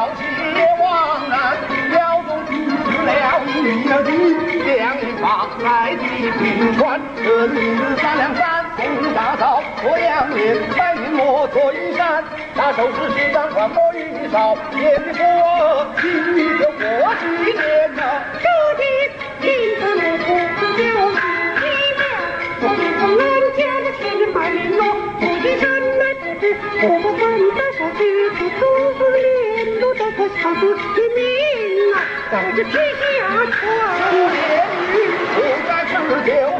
朝气旺盛，辽东出了女呀弟，两方来的兵川，这的是三两三红大嫂，过两年，白云落座衣山，那首诗是张狂魔雨衣裳，的夫儿，就过几年监，这提金子母，不教妻娘，从南家的亲人买棉落，母亲山来不知，我不管，单说妻子。我小子的命啊，等着天下传。出连女，不该成就。